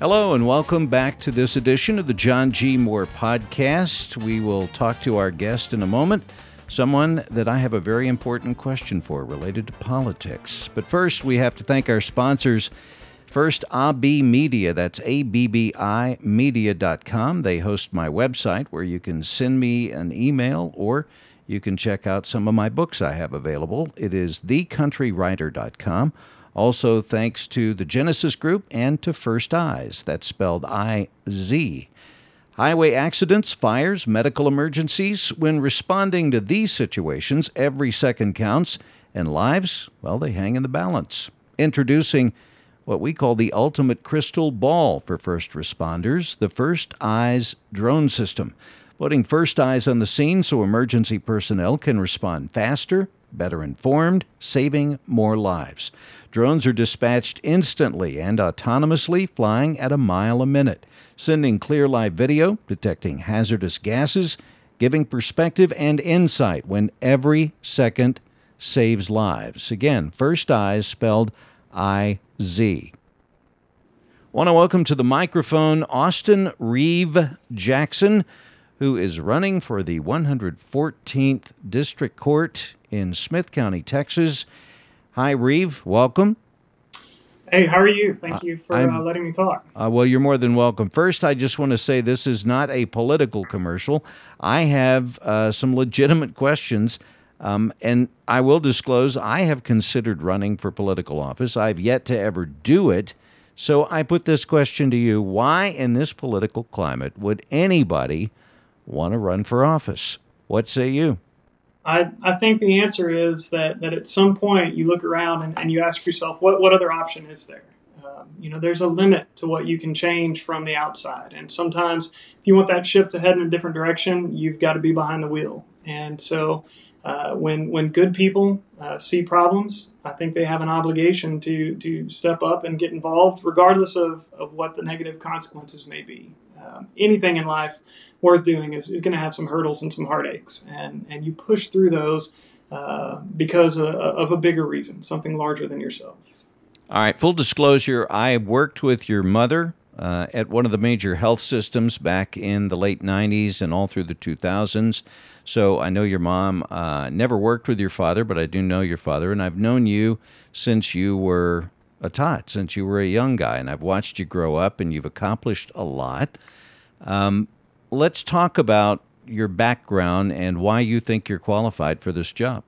Hello, and welcome back to this edition of the John G. Moore Podcast. We will talk to our guest in a moment, someone that I have a very important question for related to politics. But first, we have to thank our sponsors. First, Abbi Media, that's A-B-B-I media.com. They host my website where you can send me an email or you can check out some of my books I have available. It is thecountrywriter.com. Also, thanks to the Genesis Group and to First Eyes, that's spelled I Z. Highway accidents, fires, medical emergencies. When responding to these situations, every second counts, and lives, well, they hang in the balance. Introducing what we call the ultimate crystal ball for first responders the First Eyes drone system, putting First Eyes on the scene so emergency personnel can respond faster, better informed, saving more lives. Drones are dispatched instantly and autonomously, flying at a mile a minute, sending clear live video, detecting hazardous gases, giving perspective and insight when every second saves lives. Again, First Eyes spelled I Z. Want to welcome to the microphone Austin Reeve Jackson, who is running for the 114th District Court in Smith County, Texas. Hi, Reeve. Welcome. Hey, how are you? Thank you for uh, letting me talk. Uh, well, you're more than welcome. First, I just want to say this is not a political commercial. I have uh, some legitimate questions, um, and I will disclose I have considered running for political office. I've yet to ever do it. So I put this question to you Why, in this political climate, would anybody want to run for office? What say you? I, I think the answer is that, that at some point you look around and, and you ask yourself, what, what other option is there? Um, you know, there's a limit to what you can change from the outside. And sometimes if you want that ship to head in a different direction, you've got to be behind the wheel. And so uh, when, when good people uh, see problems, I think they have an obligation to, to step up and get involved, regardless of, of what the negative consequences may be. Um, anything in life worth doing is, is going to have some hurdles and some heartaches, and and you push through those uh, because of, of a bigger reason, something larger than yourself. All right, full disclosure: I worked with your mother uh, at one of the major health systems back in the late '90s and all through the 2000s. So I know your mom. Uh, never worked with your father, but I do know your father, and I've known you since you were a tot, since you were a young guy, and I've watched you grow up, and you've accomplished a lot. Um, let's talk about your background and why you think you're qualified for this job.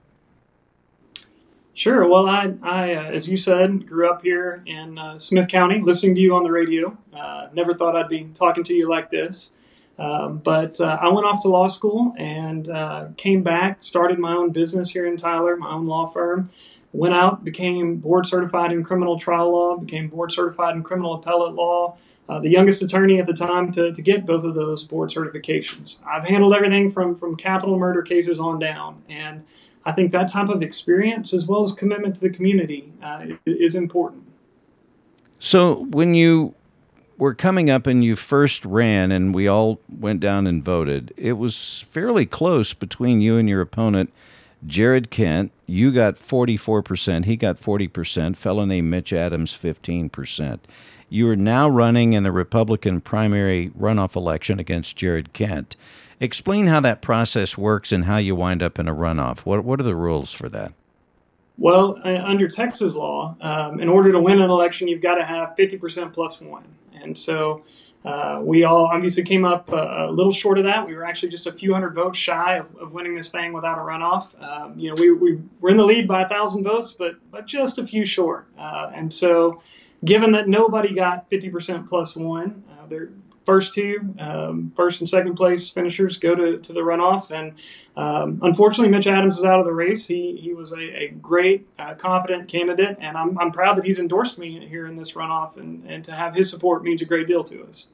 Sure. Well, I, I uh, as you said, grew up here in uh, Smith County, listening to you on the radio. Uh, never thought I'd be talking to you like this. Um, but uh, I went off to law school and uh, came back, started my own business here in Tyler, my own law firm. Went out, became board certified in criminal trial law, became board certified in criminal appellate law, uh, the youngest attorney at the time to, to get both of those board certifications. I've handled everything from, from capital murder cases on down. And I think that type of experience, as well as commitment to the community, uh, is important. So when you were coming up and you first ran and we all went down and voted, it was fairly close between you and your opponent, Jared Kent. You got 44%, he got 40%, fellow named Mitch Adams 15%. You are now running in the Republican primary runoff election against Jared Kent. Explain how that process works and how you wind up in a runoff. What, what are the rules for that? Well, uh, under Texas law, um, in order to win an election, you've got to have 50% plus one. And so uh, we all obviously came up a, a, little short of that. We were actually just a few hundred votes shy of, of winning this thing without a runoff. Um, you know, we, we were in the lead by a thousand votes, but but just a few short. Uh, and so given that nobody got 50% plus one, uh, their first two, um, first and second place finishers go to, to the runoff. And um, unfortunately, Mitch Adams is out of the race. He, he was a, a great, uh, competent candidate, and I'm, I'm proud that he's endorsed me here in this runoff, and, and to have his support means a great deal to us.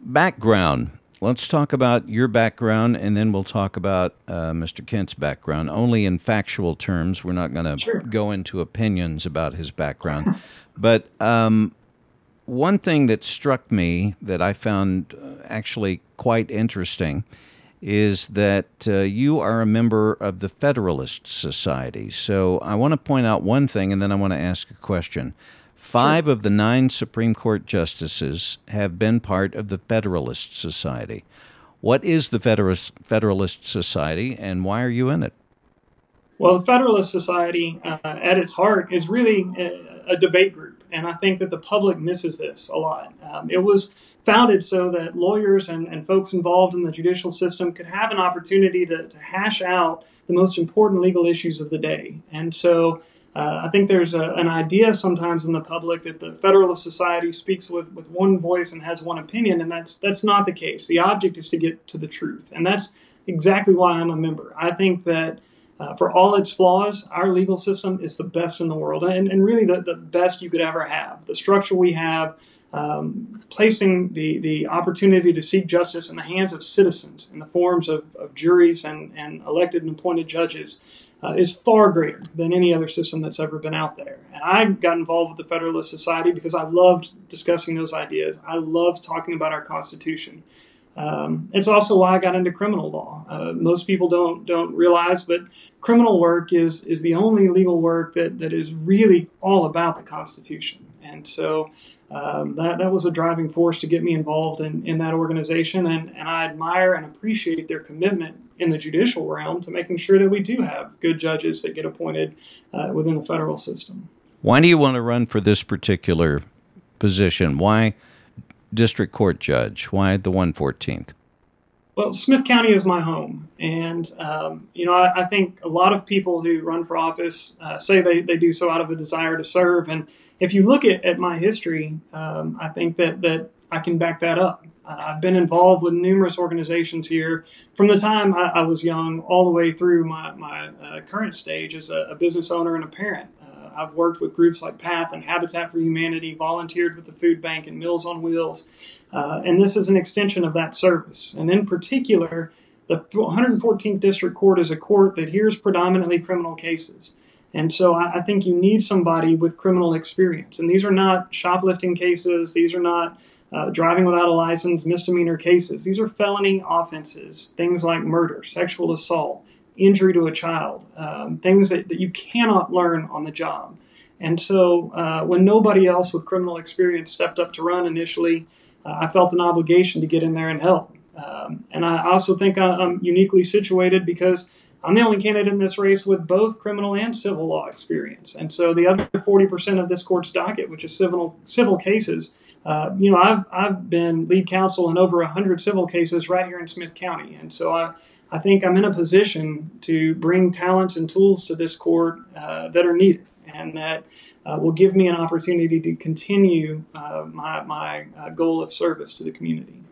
Background. Let's talk about your background, and then we'll talk about uh, Mr. Kent's background, only in factual terms. We're not going to sure. go into opinions about his background. But um, one thing that struck me that I found uh, actually quite interesting is that uh, you are a member of the Federalist Society. So I want to point out one thing and then I want to ask a question. Five of the nine Supreme Court justices have been part of the Federalist Society. What is the Federalist, Federalist Society and why are you in it? Well, the Federalist Society, uh, at its heart, is really a, a, debate group, and I think that the public misses this a lot. Um, it was founded so that lawyers and, and folks involved in the judicial system could have an opportunity to, to hash out the most important legal issues of the day. And so uh, I think there's a, an idea sometimes in the public that the Federalist Society speaks with, with one voice and has one opinion, and that's that's not the case. The object is to get to the truth, and that's exactly why I'm a member. I think that uh, for all its flaws, our legal system is the best in the world, and, and really the, the best you could ever have. The structure we have, um, placing the, the opportunity to seek justice in the hands of citizens in the forms of, of juries and, and elected and appointed judges uh, is far greater than any other system that's ever been out there. And I got involved with the Federalist Society because I loved discussing those ideas. I loved talking about our Constitution. Um, it's also why I got into criminal law. Uh, most people don't don't realize, but criminal work is is the only legal work that, that is really all about the Constitution. And so um, that, that was a driving force to get me involved in, in that organization. And, and I admire and appreciate their commitment in the judicial realm to making sure that we do have good judges that get appointed uh, within the federal system. Why do you want to run for this particular position? Why district court judge? Why the 114th? Well, Smith County is my home. And, um, you know, I, I, think a lot of people who run for office uh, say they, they do so out of a desire to serve. And if you look at, at my history, um, I think that, that I can back that up. I've been involved with numerous organizations here from the time I, I was young all the way through my, my uh, current stage as a, a, business owner and a parent. Uh, I've worked with groups like PATH and Habitat for Humanity, volunteered with the food bank and Meals on Wheels, uh, and this is an extension of that service. And in particular, the 114th District Court is a court that hears predominantly criminal cases. And so I, I, think you need somebody with criminal experience. And these are not shoplifting cases, these are not uh, driving without a license, misdemeanor cases. These are felony offenses, things like murder, sexual assault, injury to a child, um, things that, that you cannot learn on the job. And so uh, when nobody else with criminal experience stepped up to run initially, uh, I felt an obligation to get in there and help. Um, and I also think I'm uniquely situated because I'm the only candidate in this race with both criminal and civil law experience. And so the other 40% of this court's docket, which is civil civil cases, uh, you know, I've I've been lead counsel in over 100 civil cases right here in Smith County. And so I I think I'm in a position to bring talents and tools to this court uh, that are needed and that uh, will give me an opportunity to continue uh, my, my uh, goal of service to the community.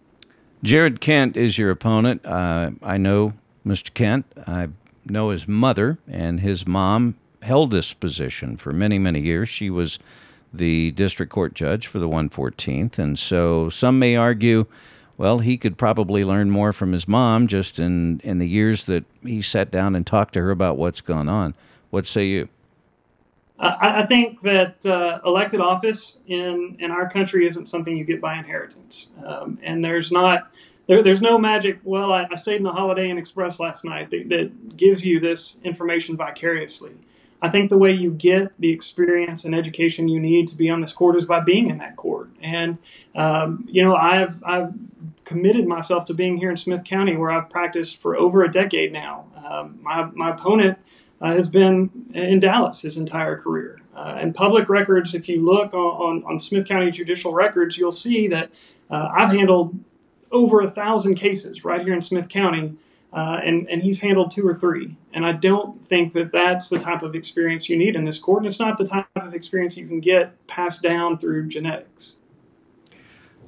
Jared Kent is your opponent. Uh, I know Mr. Kent. I know his mother, and his mom held this position for many, many years. She was the district court judge for the 114th, and so some may argue, well, he could probably learn more from his mom just in, in the years that he sat down and talked to her about what's gone on. What say you? I, I think that uh, elected office in, in our country isn't something you get by inheritance. Um, and there's not there, there's no magic. Well, I, I, stayed in the Holiday Inn Express last night that, that gives you this information vicariously. I think the way you get the experience and education you need to be on this court is by being in that court. And um, you know, I've I've committed myself to being here in Smith County, where I've practiced for over a decade now. Um, my my opponent uh, has been in Dallas his entire career. Uh, and public records, if you look on, on, on, Smith County judicial records, you'll see that uh, I've handled over a thousand cases right here in Smith County, uh, and and he's handled two or three. And I don't think that that's the type of experience you need in this court, and it's not the type of experience you can get passed down through genetics.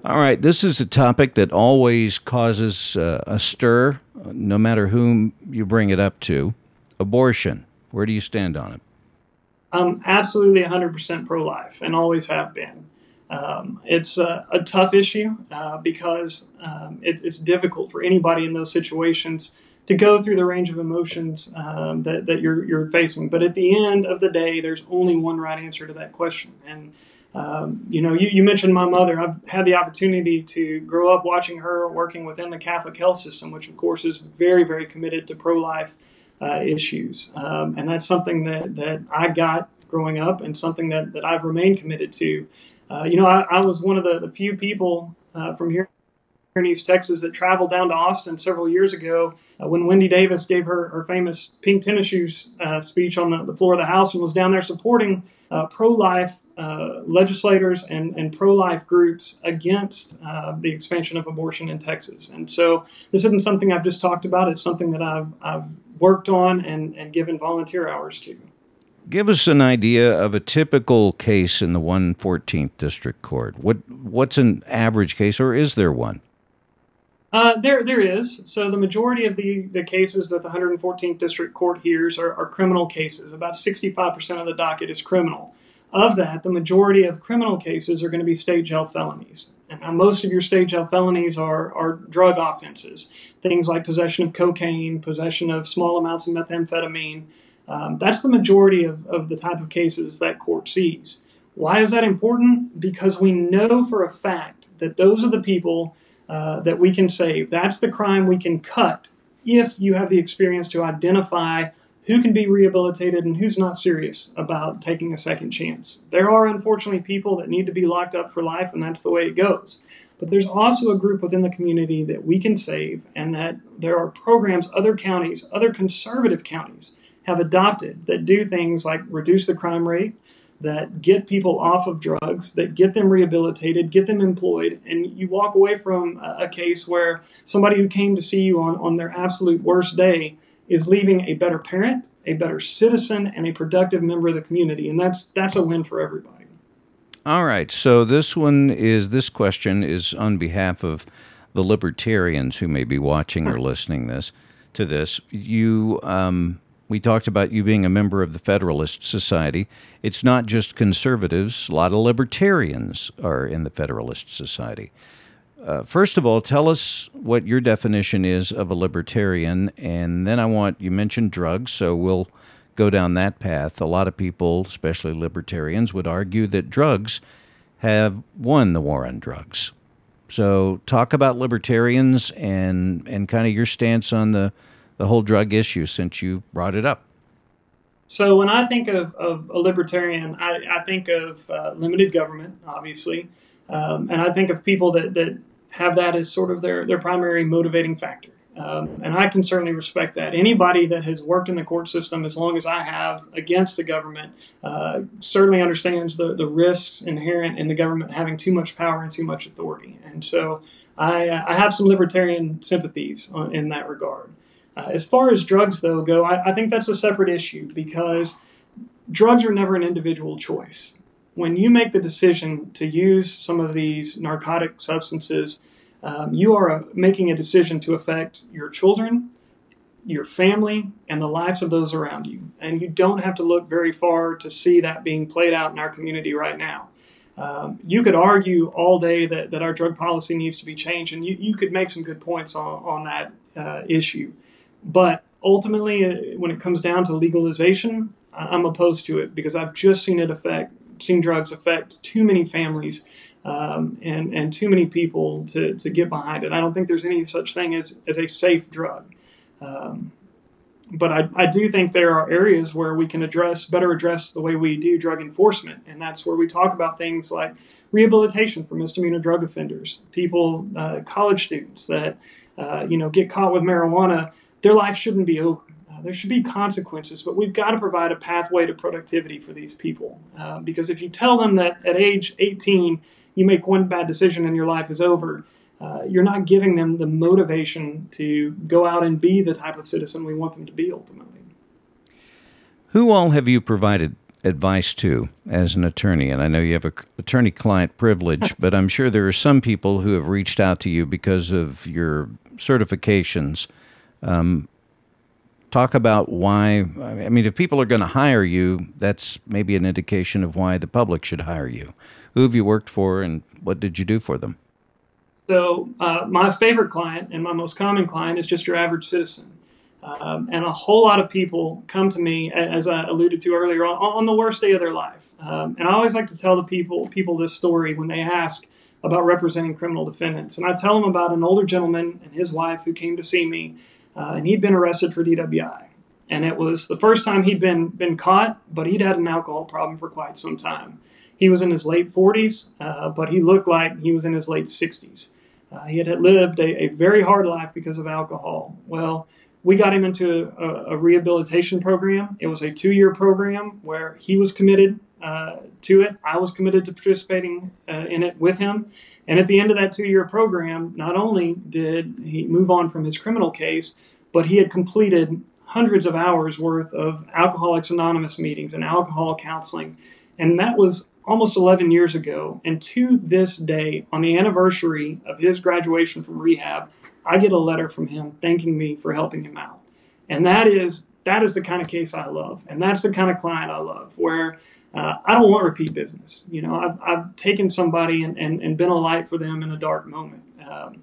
All right, this is a topic that always causes uh, a stir, no matter whom you bring it up to. Abortion. Where do you stand on it? I'm absolutely 100% pro life and always have been. Um, it's a, a, tough issue uh, because um, it, it's difficult for anybody in those situations to go through the range of emotions um, that, that you're, you're facing. But at the end of the day, there's only one right answer to that question. And um, you know, you, you, mentioned my mother. I've had the opportunity to grow up watching her working within the Catholic health system, which of course is very, very committed to pro-life uh, issues. Um, and that's something that, that I got growing up and something that, that I've remained committed to. Uh, you know, I, I, was one of the, the few people uh, from here in East Texas that traveled down to Austin several years ago uh, when Wendy Davis gave her, her famous pink tennis shoes uh, speech on the, the, floor of the House and was down there supporting uh, pro life legislators and, and pro life groups against the expansion of abortion in Texas. And so this isn't something I've just talked about, it's something that I've, I've worked on and, and given volunteer hours to. Give us an idea of a typical case in the 114th District Court. What what's an average case, or is there one? Uh, there, there is. So the majority of the, the cases that the 114th District Court hears are, are criminal cases. About 65% of the docket is criminal. Of that, the majority of criminal cases are going to be state jail felonies. And now most of your state jail felonies are, are drug offenses, things like possession of cocaine, possession of small amounts of methamphetamine. Um, that's the majority of, of the type of cases that court sees. Why is that important? Because we know for a fact that those are the people uh, that we can save. That's the crime we can cut if you have the experience to identify who can be rehabilitated and who's not serious about taking a second chance. There are unfortunately people that need to be locked up for life, and that's the way it goes. But there's also a group within the community that we can save, and that there are programs other counties, other conservative counties, have adopted that do things like reduce the crime rate, that get people off of drugs, that get them rehabilitated, get them employed, and you walk away from a, case where somebody who came to see you on, on their absolute worst day is leaving a better parent, a better citizen, and a productive member of the community. And that's that's a win for everybody. All right. So this one is this question is on behalf of the libertarians who may be watching or listening this to this. You um, we talked about you being a member of the Federalist Society. It's not just conservatives, a lot of libertarians are in the Federalist Society. Uh, first of all, tell us what your definition is of a libertarian, and then I want you mentioned drugs, so we'll go down that path. A lot of people, especially libertarians, would argue that drugs have won the war on drugs. So, talk about libertarians and and kind of your stance on the the whole drug issue since you brought it up. So when I think of, of a libertarian, I, I think of uh, limited government, obviously, um, and I think of people that, that have that as sort of their, their primary motivating factor. Um, and I can certainly respect that. Anybody that has worked in the court system as long as I have against the government uh, certainly understands the, the risks inherent in the government having too much power and too much authority. And so I, I have some libertarian sympathies in that regard. Uh, as far as drugs, though, go, I, I think that's a separate issue because drugs are never an individual choice. When you make the decision to use some of these narcotic substances, um, you are a, making a decision to affect your children, your family, and the lives of those around you. And you don't have to look very far to see that being played out in our community right now. Um, you could argue all day that, that our drug policy needs to be changed, and you, you could make some good points on, on that uh, issue. But ultimately, uh, when it comes down to legalization, I'm opposed to it because I've just seen it affect, seen drugs affect too many families um, and and too many people to, to get behind it. I don't think there's any such thing as, as a safe drug. Um, but I, I do think there are areas where we can address better address the way we do drug enforcement, and that's where we talk about things like rehabilitation for misdemeanor drug offenders, people, uh, college students that uh, you know get caught with marijuana their life shouldn't be over. Uh, there should be consequences, but we've got to provide a pathway to productivity for these people. Uh, because if you tell them that at age 18 you make one bad decision and your life is over, uh, you're not giving them the motivation to go out and be the type of citizen we want them to be ultimately. Who all have you provided advice to as an attorney? And I know you have a attorney client privilege, but I'm sure there are some people who have reached out to you because of your certifications um, talk about why. I mean, if people are going to hire you, that's maybe an indication of why the public should hire you. Who have you worked for, and what did you do for them? So, uh, my favorite client and my most common client is just your average citizen. Um, and a whole lot of people come to me, as I alluded to earlier, on, on the worst day of their life. Um, and I always like to tell the people people this story when they ask about representing criminal defendants. And I tell them about an older gentleman and his wife who came to see me uh, and he'd been arrested for DWI. and it was the first time he'd been been caught, but he'd had an alcohol problem for quite some time. He was in his late 40s, uh, but he looked like he was in his late 60s. Uh, he had lived a, a, very hard life because of alcohol. Well, we got him into a, a rehabilitation program. It was a two year program where he was committed uh, to it. I was committed to participating uh, in it with him. And at the end of that two year program, not only did he move on from his criminal case, but he had completed hundreds of hours worth of Alcoholics Anonymous meetings and alcohol counseling. And that was almost 11 years ago. And to this day, on the anniversary of his graduation from rehab, I get a letter from him thanking me for helping him out. And that is that is the kind of case I love, and that's the kind of client I love, where uh, I don't want repeat business. You know, I've, I've taken somebody and, and, and, been a light for them in a dark moment. Um,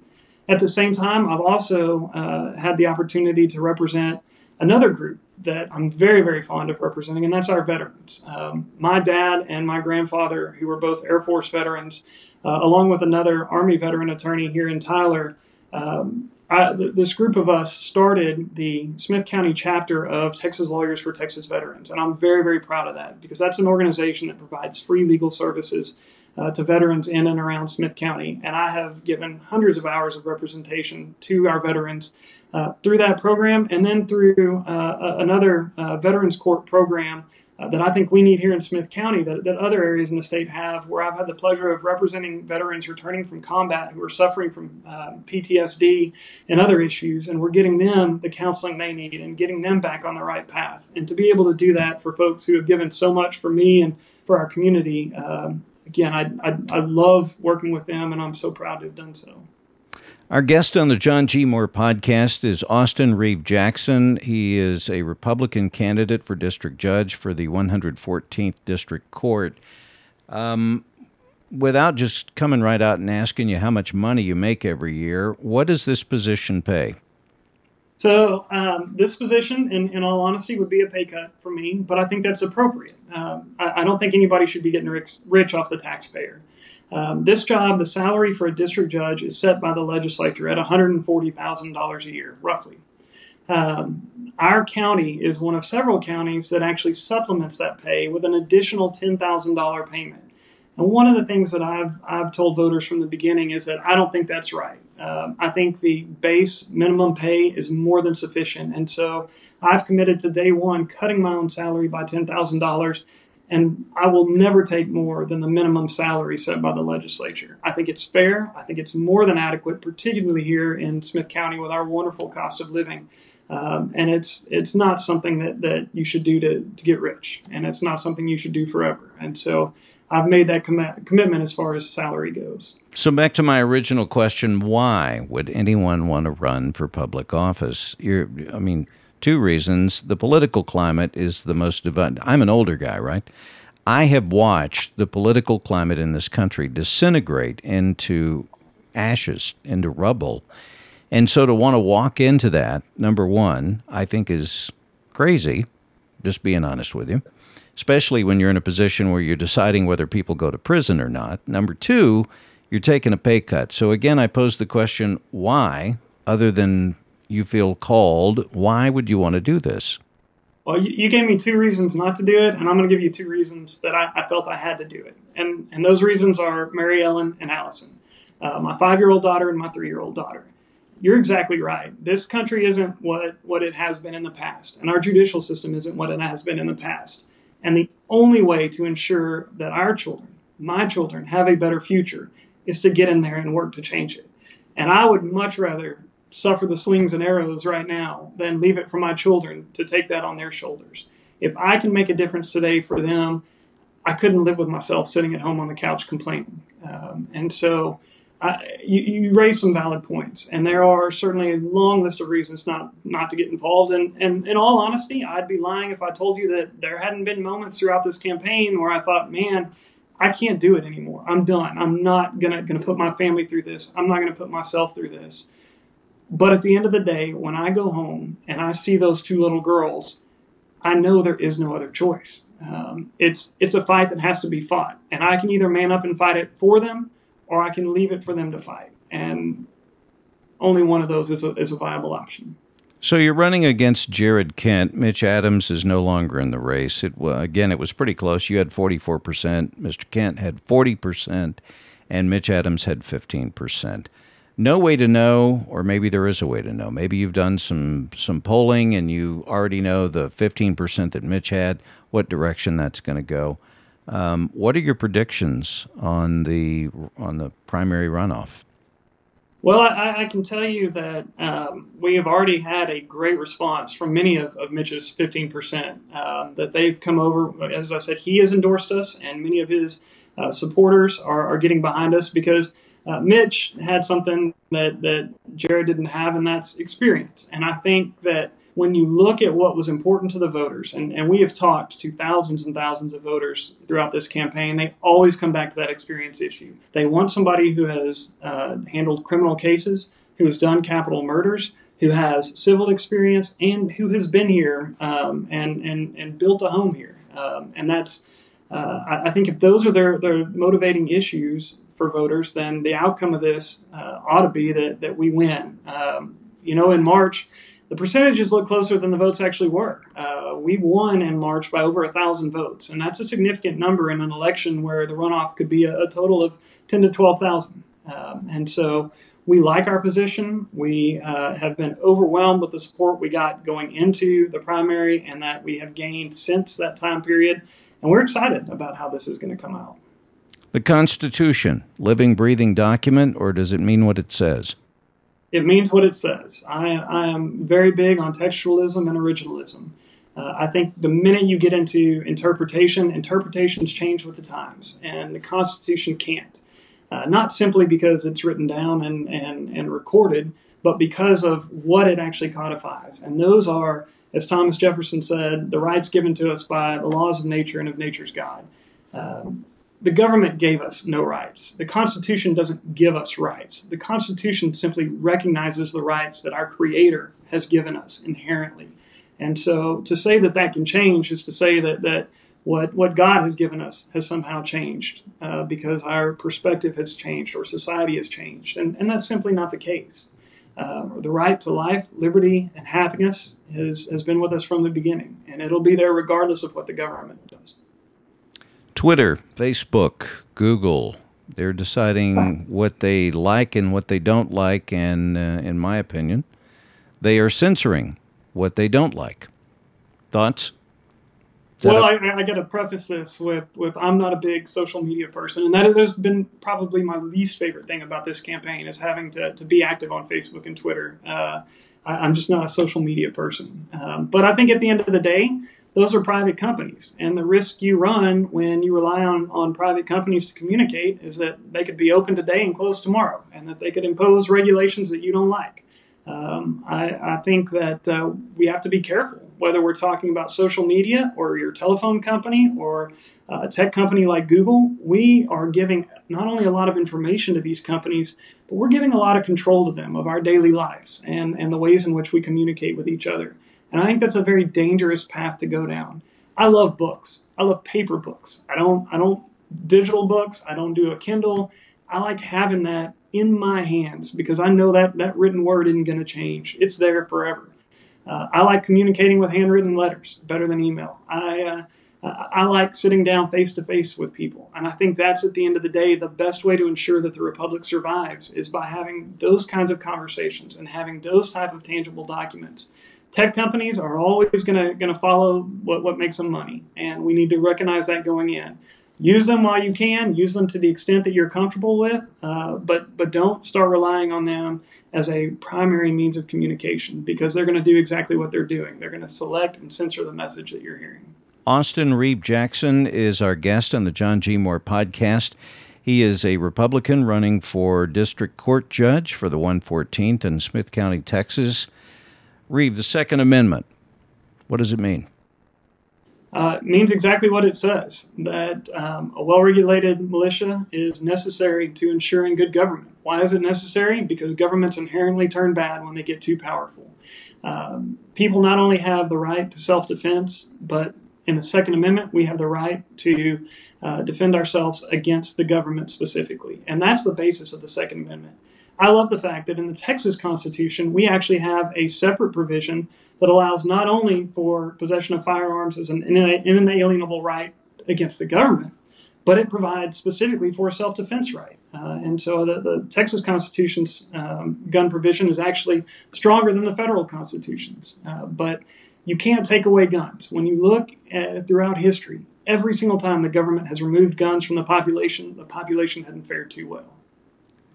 at the same time, I've also uh, had the opportunity to represent another group that I'm very, very fond of representing, and that's our veterans. Um, my dad and my grandfather, who were both Air Force veterans, uh, along with another Army veteran attorney here in Tyler, um, I, this group of us started the Smith County chapter of Texas Lawyers for Texas Veterans, and I'm very, very proud of that because that's an organization that provides free legal services uh, to veterans in and around Smith County. And I have given hundreds of hours of representation to our veterans uh, through that program and then through uh, another uh, Veterans Court program uh, that I think we need here in Smith County that, that other areas in the state have, where I've had the pleasure of representing veterans returning from combat who are suffering from uh, PTSD and other issues, and we're getting them the counseling they need and getting them back on the right path. And to be able to do that for folks who have given so much for me and for our community, um, again, I, I, I love working with them, and I'm so proud to have done so. Our guest on the John G. Moore podcast is Austin Reeve Jackson. He is a Republican candidate for district judge for the 114th District Court. Um, without just coming right out and asking you how much money you make every year, what does this position pay? So um, this position, in, in all honesty, would be a pay cut for me, but I think that's appropriate. Um, I, I, don't think anybody should be getting rich, rich off the taxpayer. Um, this job, the salary for a district judge is set by the legislature at $140,000 a year, roughly. Um, our county is one of several counties that actually supplements that pay with an additional $10,000 payment. And one of the things that I've I've told voters from the beginning is that I don't think that's right. Um, I think the base minimum pay is more than sufficient, and so I've committed to day one cutting my own salary by ten thousand dollars and I will never take more than the minimum salary set by the legislature. I think it's fair. I think it's more than adequate, particularly here in Smith County with our wonderful cost of living. Um, and it's it's not something that, that you should do to, to get rich, and it's not something you should do forever. And so I've made that com- commitment as far as salary goes. So back to my original question: Why would anyone want to run for public office? You're, I mean Two reasons. The political climate is the most divided. I'm an older guy, right? I have watched the political climate in this country disintegrate into ashes, into rubble. And so to want to walk into that, number one, I think is crazy, just being honest with you, especially when you're in a position where you're deciding whether people go to prison or not. Number two, you're taking a pay cut. So again, I pose the question why, other than you feel called, why would you want to do this? Well, you, gave me two reasons not to do it, and I'm going to give you two reasons that I, I, felt I had to do it. And, and those reasons are Mary Ellen and Allison, uh, my five year old daughter and my three year old daughter. You're exactly right. This country isn't what, what it has been in the past, and our judicial system isn't what it has been in the past. And the only way to ensure that our children, my children, have a better future is to get in there and work to change it. And I would much rather suffer the slings and arrows right now than leave it for my children to take that on their shoulders. If I can make a difference today for them, I couldn't live with myself sitting at home on the couch complaining. Um, and so I, you, you raise some valid points, and there are certainly a long list of reasons not not to get involved. And, and in all honesty, I'd be lying if I told you that there hadn't been moments throughout this campaign where I thought, man, I can't do it anymore. I'm done. I'm not gonna gonna put my family through this. I'm not gonna put myself through this. But at the end of the day, when I go home and I see those two little girls, I know there is no other choice. Um, it's it's a fight that has to be fought, and I can either man up and fight it for them, or I can leave it for them to fight. And only one of those is a, is a viable option. So you're running against Jared Kent. Mitch Adams is no longer in the race. It again, it was pretty close. You had 44%, Mr. Kent had 40%, and Mitch Adams had 15%. No way to know, or maybe there is a way to know. Maybe you've done some some polling and you already know the 15% that Mitch had, what direction that's going to go. Um, what are your predictions on the on the primary runoff? Well, I, I, can tell you that um, we have already had a great response from many of, of Mitch's 15%. Um, that they've come over, as I said, he has endorsed us, and many of his uh, supporters are, are getting behind us because uh, Mitch had something that, that Jared didn't have, and that's experience. And I think that when you look at what was important to the voters, and, and we have talked to thousands and thousands of voters throughout this campaign, they always come back to that experience issue. They want somebody who has uh, handled criminal cases, who has done capital murders, who has civil experience, and who has been here um, and, and, and built a home here. Um, and that's, uh, I, I, think if those are their, their motivating issues for voters, then the outcome of this uh, ought to be that, that we win. Um, you know, in March, the percentages look closer than the votes actually were. Uh, we won in March by over a thousand votes, and that's a significant number in an election where the runoff could be a, a total of ten to twelve thousand. Um, and so we like our position. We uh, have been overwhelmed with the support we got going into the primary, and that we have gained since that time period. And we're excited about how this is going to come out. The Constitution, living, breathing document, or does it mean what it says? It means what it says. I, I am very big on textualism and originalism. Uh, I think the minute you get into interpretation, interpretations change with the times, and the Constitution can't. Uh, not simply because it's written down and, and, and recorded, but because of what it actually codifies. And those are, as Thomas Jefferson said, the rights given to us by the laws of nature and of nature's God. Um, the government gave us no rights. The Constitution doesn't give us rights. The Constitution simply recognizes the rights that our Creator has given us inherently. And so to say that that can change is to say that, that what, what God has given us has somehow changed uh, because our perspective has changed or society has changed. And, and that's simply not the case. Uh, the right to life, liberty, and happiness has, has been with us from the beginning, and it'll be there regardless of what the government does. Twitter, Facebook, Google, they're deciding what they like and what they don't like, and uh, in my opinion, they are censoring what they don't like. Thoughts? Well, a- I, I got to preface this with, with I'm not a big social media person, and that has been probably my least favorite thing about this campaign is having to, to be active on Facebook and Twitter. Uh, I, am just not a social media person. Um, but I think at the end of the day, those are private companies. And the risk you run when you rely on, on private companies to communicate is that they could be open today and closed tomorrow, and that they could impose regulations that you don't like. Um, I, I, think that uh, we have to be careful whether we're talking about social media or your telephone company or uh, a tech company like Google. We are giving not only a lot of information to these companies, but we're giving a lot of control to them of our daily lives and, and the ways in which we communicate with each other. And I think that's a very dangerous path to go down. I love books. I love paper books. I don't I don't digital books. I don't do a Kindle. I like having that in my hands because I know that that written word isn't going to change. It's there forever. Uh, I like communicating with handwritten letters better than email. I uh, I like sitting down face to face with people, and I think that's at the end of the day the best way to ensure that the republic survives is by having those kinds of conversations and having those type of tangible documents tech companies are always going to going to follow what, what makes them money, and we need to recognize that going in. Use them while you can. Use them to the extent that you're comfortable with, uh, but but don't start relying on them as a primary means of communication because they're going to do exactly what they're doing. They're going to select and censor the message that you're hearing. Austin Reeve Jackson is our guest on the John G. Moore podcast. He is a Republican running for district court judge for the 114th in Smith County, Texas. Reeve, the Second Amendment, what does it mean? Uh, it means exactly what it says that um, a well regulated militia is necessary to ensuring good government. Why is it necessary? Because governments inherently turn bad when they get too powerful. Um, people not only have the right to self defense, but in the Second Amendment, we have the right to uh, defend ourselves against the government specifically. And that's the basis of the Second Amendment. I love the fact that in the Texas Constitution, we actually have a separate provision that allows not only for possession of firearms as an inalienable right against the government, but it provides specifically for a self defense right. Uh, and so the, the Texas Constitution's um, gun provision is actually stronger than the federal constitutions. Uh, but you can't take away guns. When you look at, throughout history, every single time the government has removed guns from the population, the population hadn't fared too well.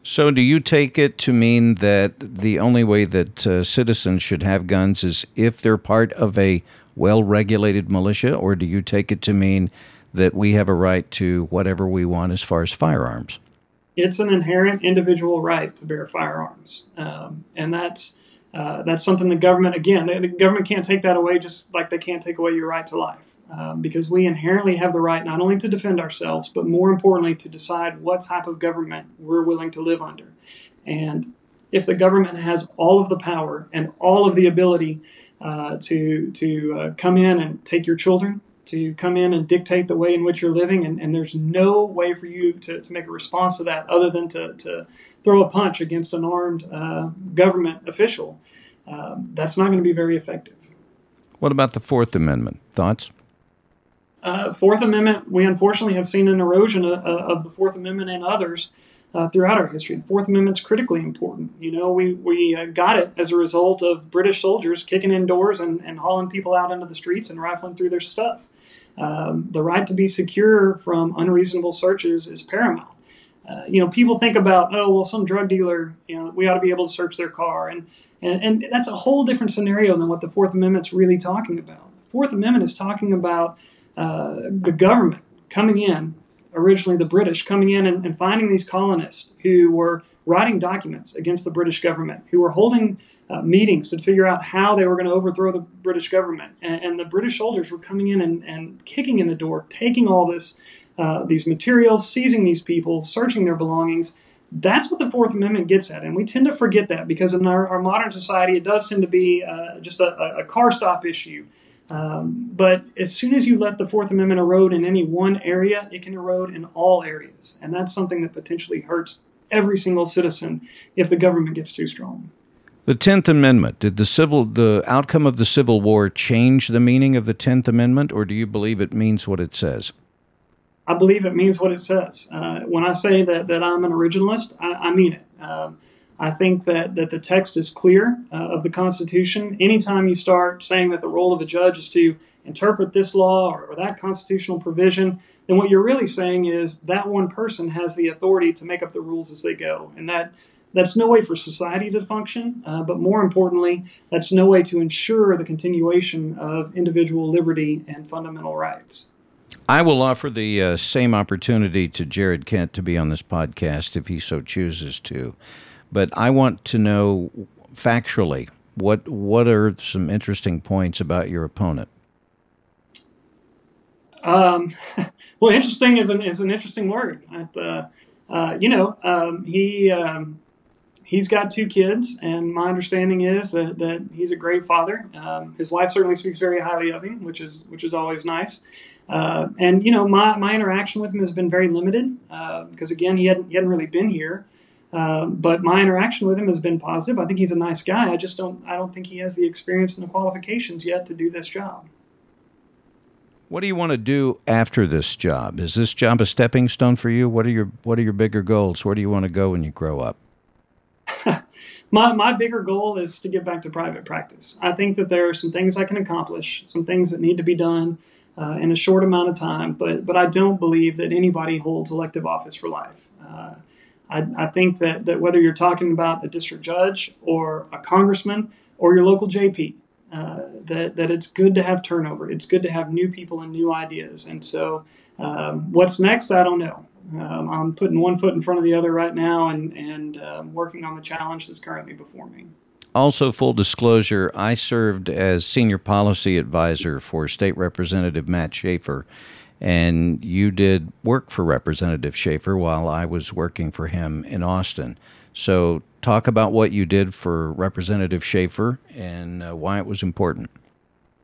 So, do you take it to mean that the only way that uh, citizens should have guns is if they're part of a well regulated militia, or do you take it to mean that we have a right to whatever we want as far as firearms? It's an inherent individual right to bear firearms, um, and that's uh, that's something the government again the, the, government can't take that away just like they can't take away your right to life um, because we inherently have the right not only to defend ourselves but more importantly to decide what type of government we're willing to live under and if the government has all of the power and all of the ability uh, to to uh, come in and take your children to come in and dictate the way in which you're living, and, and there's no way for you to, to make a response to that other than to, to throw a punch against an armed uh, government official. Um, that's not going to be very effective. What about the Fourth Amendment? Thoughts? Uh, Fourth Amendment, we unfortunately have seen an erosion of, of the Fourth Amendment and others uh, throughout our history. The Fourth Amendment's critically important. You know, we, we uh, got it as a result of British soldiers kicking in doors and, and hauling people out into the streets and rifling through their stuff. Um, the right to be secure from unreasonable searches is paramount. Uh, you know, people think about, oh, well, some drug dealer, you know, we ought to be able to search their car. And, and, and that's a whole different scenario than what the Fourth Amendment's really talking about. The Fourth Amendment is talking about uh, the government coming in originally the British coming in and, and, finding these colonists who were writing documents against the British government, who were holding uh, meetings to figure out how they were going to overthrow the British government. And, and the British soldiers were coming in and, and, kicking in the door, taking all this, uh, these materials, seizing these people, searching their belongings. That's what the Fourth Amendment gets at, and we tend to forget that because in our, our modern society, it does tend to be uh, just a, a car stop issue. Um, but as soon as you let the Fourth Amendment erode in any one area, it can erode in all areas. And that's something that potentially hurts every single citizen if the government gets too strong. The Tenth Amendment, did the civil the outcome of the Civil War change the meaning of the Tenth Amendment, or do you believe it means what it says? I believe it means what it says. Uh, when I say that, that I'm an originalist, I, I mean it. Um, I think that, that the text is clear uh, of the Constitution. Anytime you start saying that the role of a judge is to interpret this law or, or, that constitutional provision, then what you're really saying is that one person has the authority to make up the rules as they go. And that that's no way for society to function, uh, but more importantly, that's no way to ensure the continuation of individual liberty and fundamental rights. I will offer the uh, same opportunity to Jared Kent to be on this podcast if he so chooses to but I want to know factually what what are some interesting points about your opponent. Um, well, interesting is an is an interesting word. Uh, uh, you know, um, he um, he's got two kids, and my understanding is that, that he's a great father. Um, his wife certainly speaks very highly of him, which is which is always nice. Uh, and you know, my, my interaction with him has been very limited because uh, again, he hadn't he hadn't really been here. Um, but my interaction with him has been positive. I think he's a nice guy. I just don't I don't think he has the experience and the qualifications yet to do this job. What do you want to do after this job? Is this job a stepping stone for you? What are your what are your bigger goals? Where do you want to go when you grow up? my my bigger goal is to get back to private practice. I think that there are some things I can accomplish, some things that need to be done uh, in a short amount of time. But but I don't believe that anybody holds elective office for life. Uh, I, I think that, that whether you're talking about a district judge or a congressman or your local JP, uh, that, that it's good to have turnover. It's good to have new people and new ideas. And so, um, what's next? I don't know. Um, I'm putting one foot in front of the other right now and, and um, working on the challenge that's currently before me. Also, full disclosure, I served as senior policy advisor for State Representative Matt Schaefer and you did work for Representative Schaefer while I was working for him in Austin. So, talk about what you did for Representative Schaefer and uh, why it was important.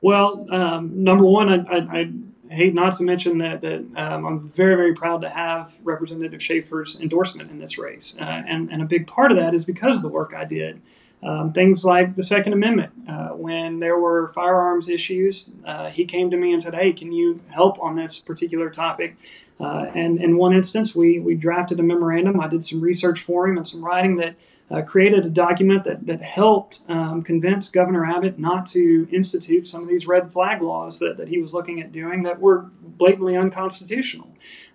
Well, um, number one, I, I, hate not to mention that that um, I'm very very proud to have Representative Schaefer's endorsement in this race, uh, and and a big part of that is because of the work I did. Um, things like the Second Amendment. Uh, when there were firearms issues, uh, he came to me and said, "Hey, can you help on this particular topic?" Uh, and in one instance, we we drafted a memorandum. I did some research for him and some writing that uh, created a document that, that helped um, convince Governor Abbott not to institute some of these red flag laws that, that he was looking at doing that were blatantly unconstitutional.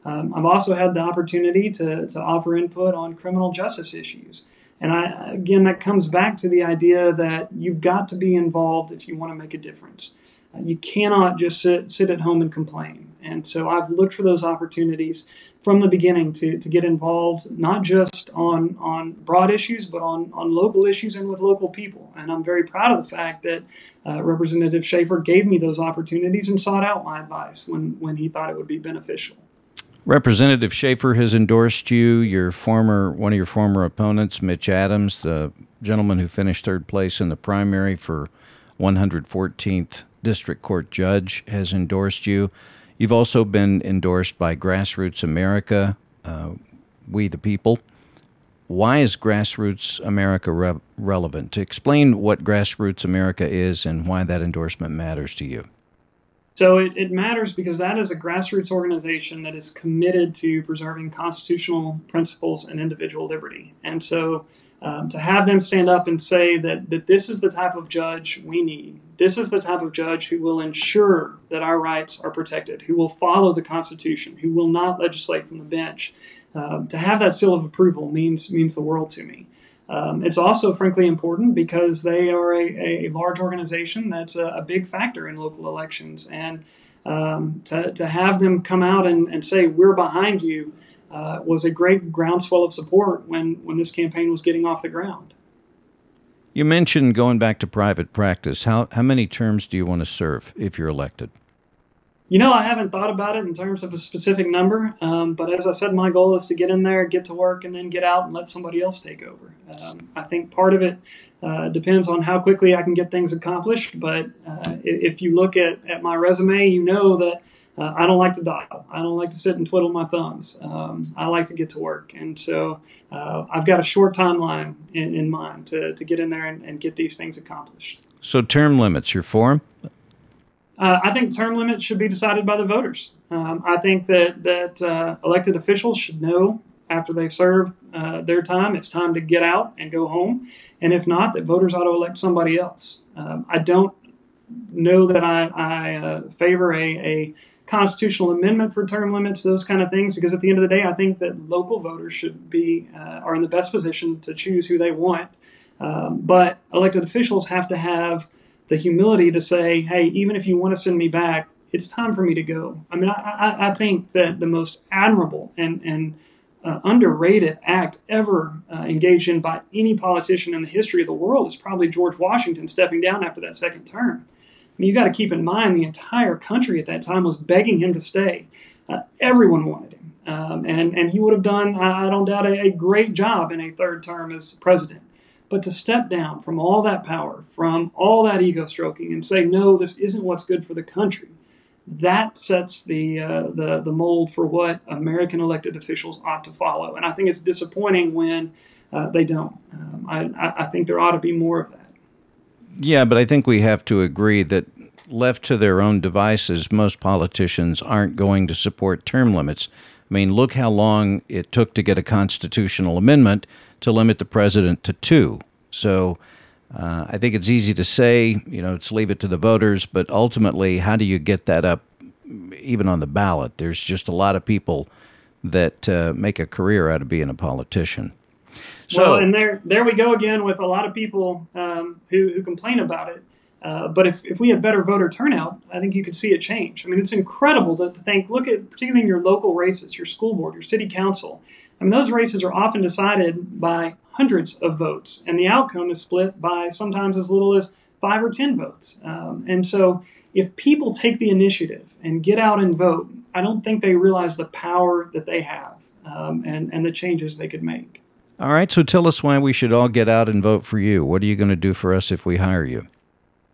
Um, I've also had the opportunity to, to offer input on criminal justice issues. And I, again, that comes back to the idea that you've got to be involved if you want to make a difference. Uh, you cannot just sit, sit at home and complain. And so I've looked for those opportunities from the beginning to, to get involved, not just on, on broad issues, but on, on local issues and with local people. And I'm very proud of the fact that uh, Representative Schaefer gave me those opportunities and sought out my advice when, when he thought it would be beneficial. Representative Schaefer has endorsed you. Your former one of your former opponents, Mitch Adams, the gentleman who finished third place in the primary for 114th District Court judge, has endorsed you. You've also been endorsed by Grassroots America, uh, We the People. Why is Grassroots America re- relevant? Explain what Grassroots America is and why that endorsement matters to you. So it, it matters because that is a grassroots organization that is committed to preserving constitutional principles and individual liberty. And so um, to have them stand up and say that, that this is the type of judge we need, this is the type of judge who will ensure that our rights are protected, who will follow the Constitution, who will not legislate from the bench. Uh, to have that seal of approval means means the world to me. Um, it's also, frankly, important because they are a, a large organization that's a, a, big factor in local elections. And um, to, to have them come out and, and say, we're behind you, uh, was a great groundswell of support when, when this campaign was getting off the ground. You mentioned going back to private practice. How, how many terms do you want to serve if you're elected? You know, I haven't thought about it in terms of a specific number, um, but as I said, my goal is to get in there, get to work, and then get out and let somebody else take over. Um, I think part of it uh, depends on how quickly I can get things accomplished, but uh, if you look at, at my resume, you know that uh, I don't like to dawdle. I don't like to sit and twiddle my thumbs. Um, I like to get to work. And so uh, I've got a short timeline in, in mind to, to get in there and, and, get these things accomplished. So, term limits, you're for? Uh, I think term limits should be decided by the voters. Um, I think that that uh, elected officials should know after they've served uh, their time, it's time to get out and go home. And if not, that voters ought to elect somebody else. Um, I don't know that I, I uh, favor a, a, constitutional amendment for term limits, those kind of things, because at the end of the day, I think that local voters should be uh, are in the best position to choose who they want. Um, but elected officials have to have the humility to say, hey, even if you want to send me back, it's time for me to go. I mean, I, I, I think that the most admirable and, and uh, underrated act ever uh, engaged in by any politician in the history of the world is probably George Washington stepping down after that second term. I mean, you got to keep in mind the entire country at that time was begging him to stay. Uh, everyone wanted him. Um, and, and he would have done, I, I don't doubt, a, a great job in a third term as president. But to step down from all that power, from all that ego stroking, and say, no, this isn't what's good for the country, that sets the, uh, the, the mold for what American elected officials ought to follow. And I think it's disappointing when uh, they don't. Um, I, I think there ought to be more of that. Yeah, but I think we have to agree that left to their own devices, most politicians aren't going to support term limits. I mean, look how long it took to get a constitutional amendment to limit the president to two. So uh, I think it's easy to say, you know, let's leave it to the voters, but ultimately, how do you get that up even on the ballot? There's just a lot of people that uh, make a career out of being a politician. So, well, and there, there we go again with a lot of people um, who, who complain about it. Uh, but if, if we had better voter turnout, I think you could see a change. I mean, it's incredible to, to think, look at particularly in your local races, your school board, your city council. I mean, those races are often decided by hundreds of votes, and the outcome is split by sometimes as little as five or 10 votes. Um, and so, if people take the initiative and get out and vote, I don't think they realize the power that they have um, and, and the changes they could make. All right, so tell us why we should all get out and vote for you. What are you going to do for us if we hire you?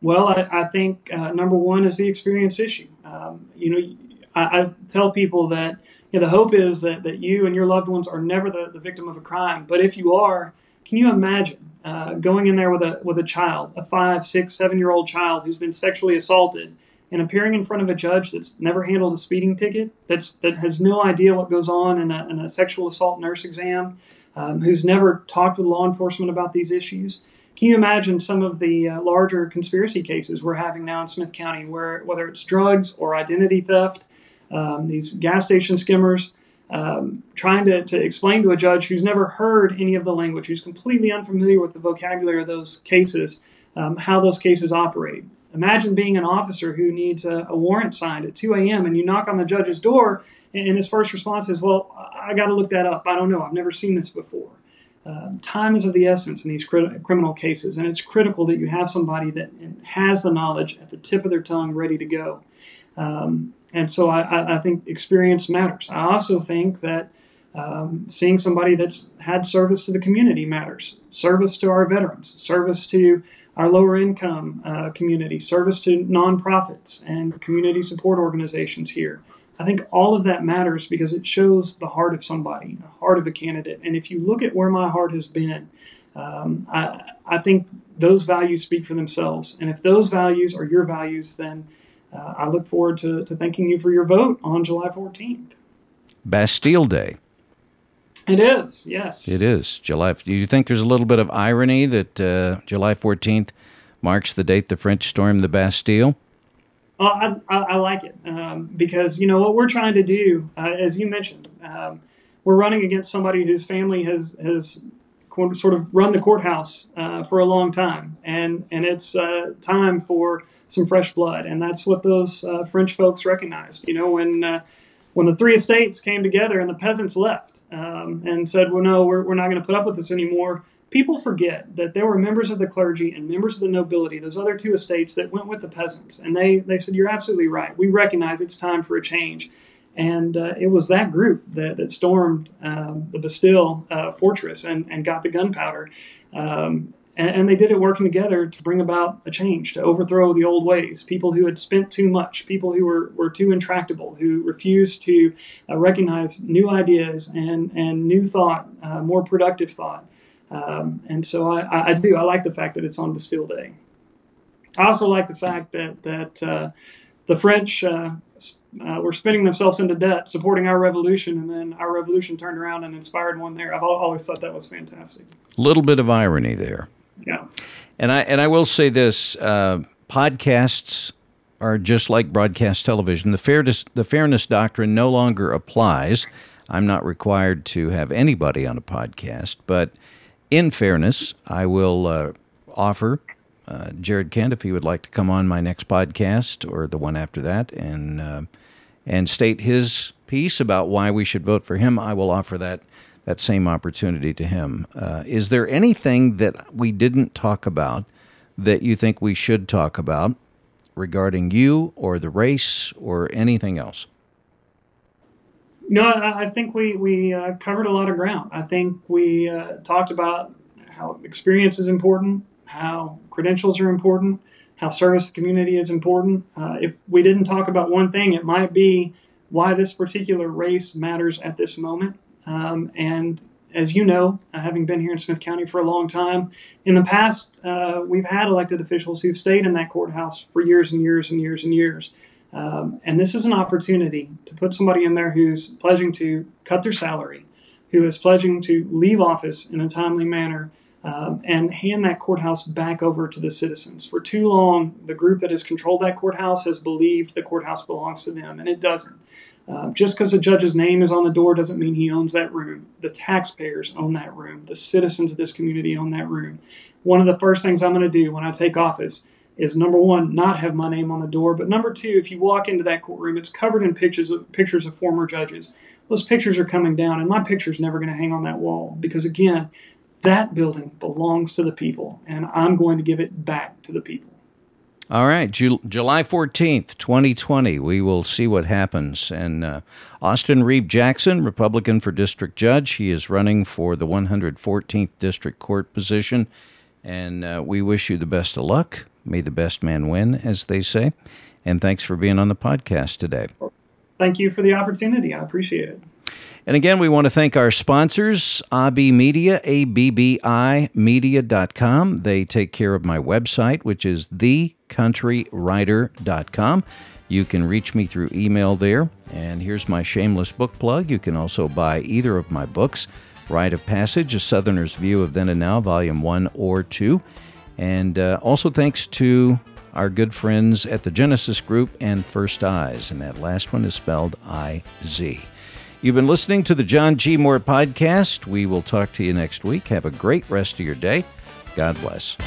Well, I, I think uh, number one is the experience issue. Um, you know, I, I tell people that know, the hope is that, that you and your loved ones are never the, the victim of a crime. But if you are, can you imagine uh, going in there with a with a child, a five, six, seven year old child who's been sexually assaulted, and appearing in front of a judge that's never handled a speeding ticket, that's that has no idea what goes on in a, in a sexual assault nurse exam, um, who's never talked with law enforcement about these issues? Can you imagine some of the uh, larger conspiracy cases we're having now in Smith County, where whether it's drugs or identity theft, um, these gas station skimmers, um, trying to, to explain to a judge who's never heard any of the language, who's completely unfamiliar with the vocabulary of those cases, um, how those cases operate. Imagine being an officer who needs a, a warrant signed at 2 a.m. and you knock on the judge's door, and, and his first response is, Well, I got to look that up. I don't know. I've never seen this before. Um, time is of the essence in these criminal cases, and it's critical that you have somebody that has the knowledge at the tip of their tongue ready to go. Um, and so I, I, think experience matters. I also think that um, seeing somebody that's had service to the community matters. Service to our veterans, service to our lower income uh, community, service to nonprofits and community support organizations here. I think all of that matters because it shows the heart of somebody, the heart of a candidate. And if you look at where my heart has been, um, I, I think those values speak for themselves. And if those values are your values, then uh, I look forward to, to thanking you for your vote on July 14th. Bastille Day. It is, yes. It is. July. Do you think there's a little bit of irony that uh, July 14th marks the date the French stormed the Bastille? Well, I, I, I like it um, because you know what we're trying to do, uh, as you mentioned, um, we're running against somebody whose family has has sort of run the courthouse uh, for a long time, and and it's uh, time for some fresh blood, and that's what those uh, French folks recognized. You know, when uh, when the three estates came together and the peasants left um, and said, "Well, no, we're, we're not going to put up with this anymore." people forget that there were members of the clergy and members of the nobility, those other two estates that went with the peasants. And they, they said, You're absolutely right. We recognize it's time for a change. And uh, it was that group that, that stormed um, the Bastille uh, fortress and, and got the gunpowder. Um, and, and, they did it working together to bring about a change, to overthrow the old ways. People who had spent too much, people who were, were too intractable, who refused to uh, recognize new ideas and, and new thought, uh, more productive thought. Um, and so I, I, do. I like the fact that it's on Bastille Day. I also like the fact that that uh, the French uh, uh, were spinning themselves into debt, supporting our revolution, and then our revolution turned around and inspired one there. I've always thought that was fantastic. Little bit of irony there. Yeah. And I and I will say this: uh, podcasts are just like broadcast television. The fairness the fairness doctrine no longer applies. I'm not required to have anybody on a podcast, but in fairness, I will uh, offer uh, Jared Kent if he would like to come on my next podcast or the one after that and uh, and state his piece about why we should vote for him. I will offer that that same opportunity to him. Uh, is there anything that we didn't talk about that you think we should talk about regarding you or the race or anything else? No, I think we we uh, covered a lot of ground. I think we uh, talked about how experience is important, how credentials are important, how service to the community is important. Uh, if we didn't talk about one thing, it might be why this particular race matters at this moment. Um, and as you know, uh, having been here in Smith County for a long time, in the past, uh, we've had elected officials who've stayed in that courthouse for years and years and years and years. Um, and this is an opportunity to put somebody in there who's pledging to cut their salary, who is pledging to leave office in a timely manner, um, and hand that courthouse back over to the citizens. For too long, the group that has controlled that courthouse has believed the courthouse belongs to them, and it doesn't. Uh, just because a judge's name is on the door doesn't mean he owns that room. The taxpayers own that room. The citizens of this community own that room. One of the first things I'm going to do when I take office is number one, not have my name on the door. But number two, if you walk into that courtroom, it's covered in pictures of pictures of former judges. Those pictures are coming down, and my picture's never going to hang on that wall because again, that building belongs to the people, and I'm going to give it back to the people. All right, Ju- July 14th, 2020, we will see what happens. And uh, Austin Reeve Jackson, Republican for District Judge, he is running for the 114th District Court position. And uh, we wish you the best of luck. May the best man win, as they say. And thanks for being on the podcast today. Thank you for the opportunity. I appreciate it. And again, we want to thank our sponsors, Abbi Media, A-B-B-I media.com. They take care of my website, which is thecountrywriter.com. You can reach me through email there. And here's my shameless book plug. You can also buy either of my books, Rite of Passage, A Southerner's View of Then and Now, Volume 1 or 2. And uh, also thanks to our good friends at the Genesis Group and First Eyes. And that last one is spelled I Z. You've been listening to the John G. Moore Podcast. We will talk to you next week. Have a great rest of your day. God bless.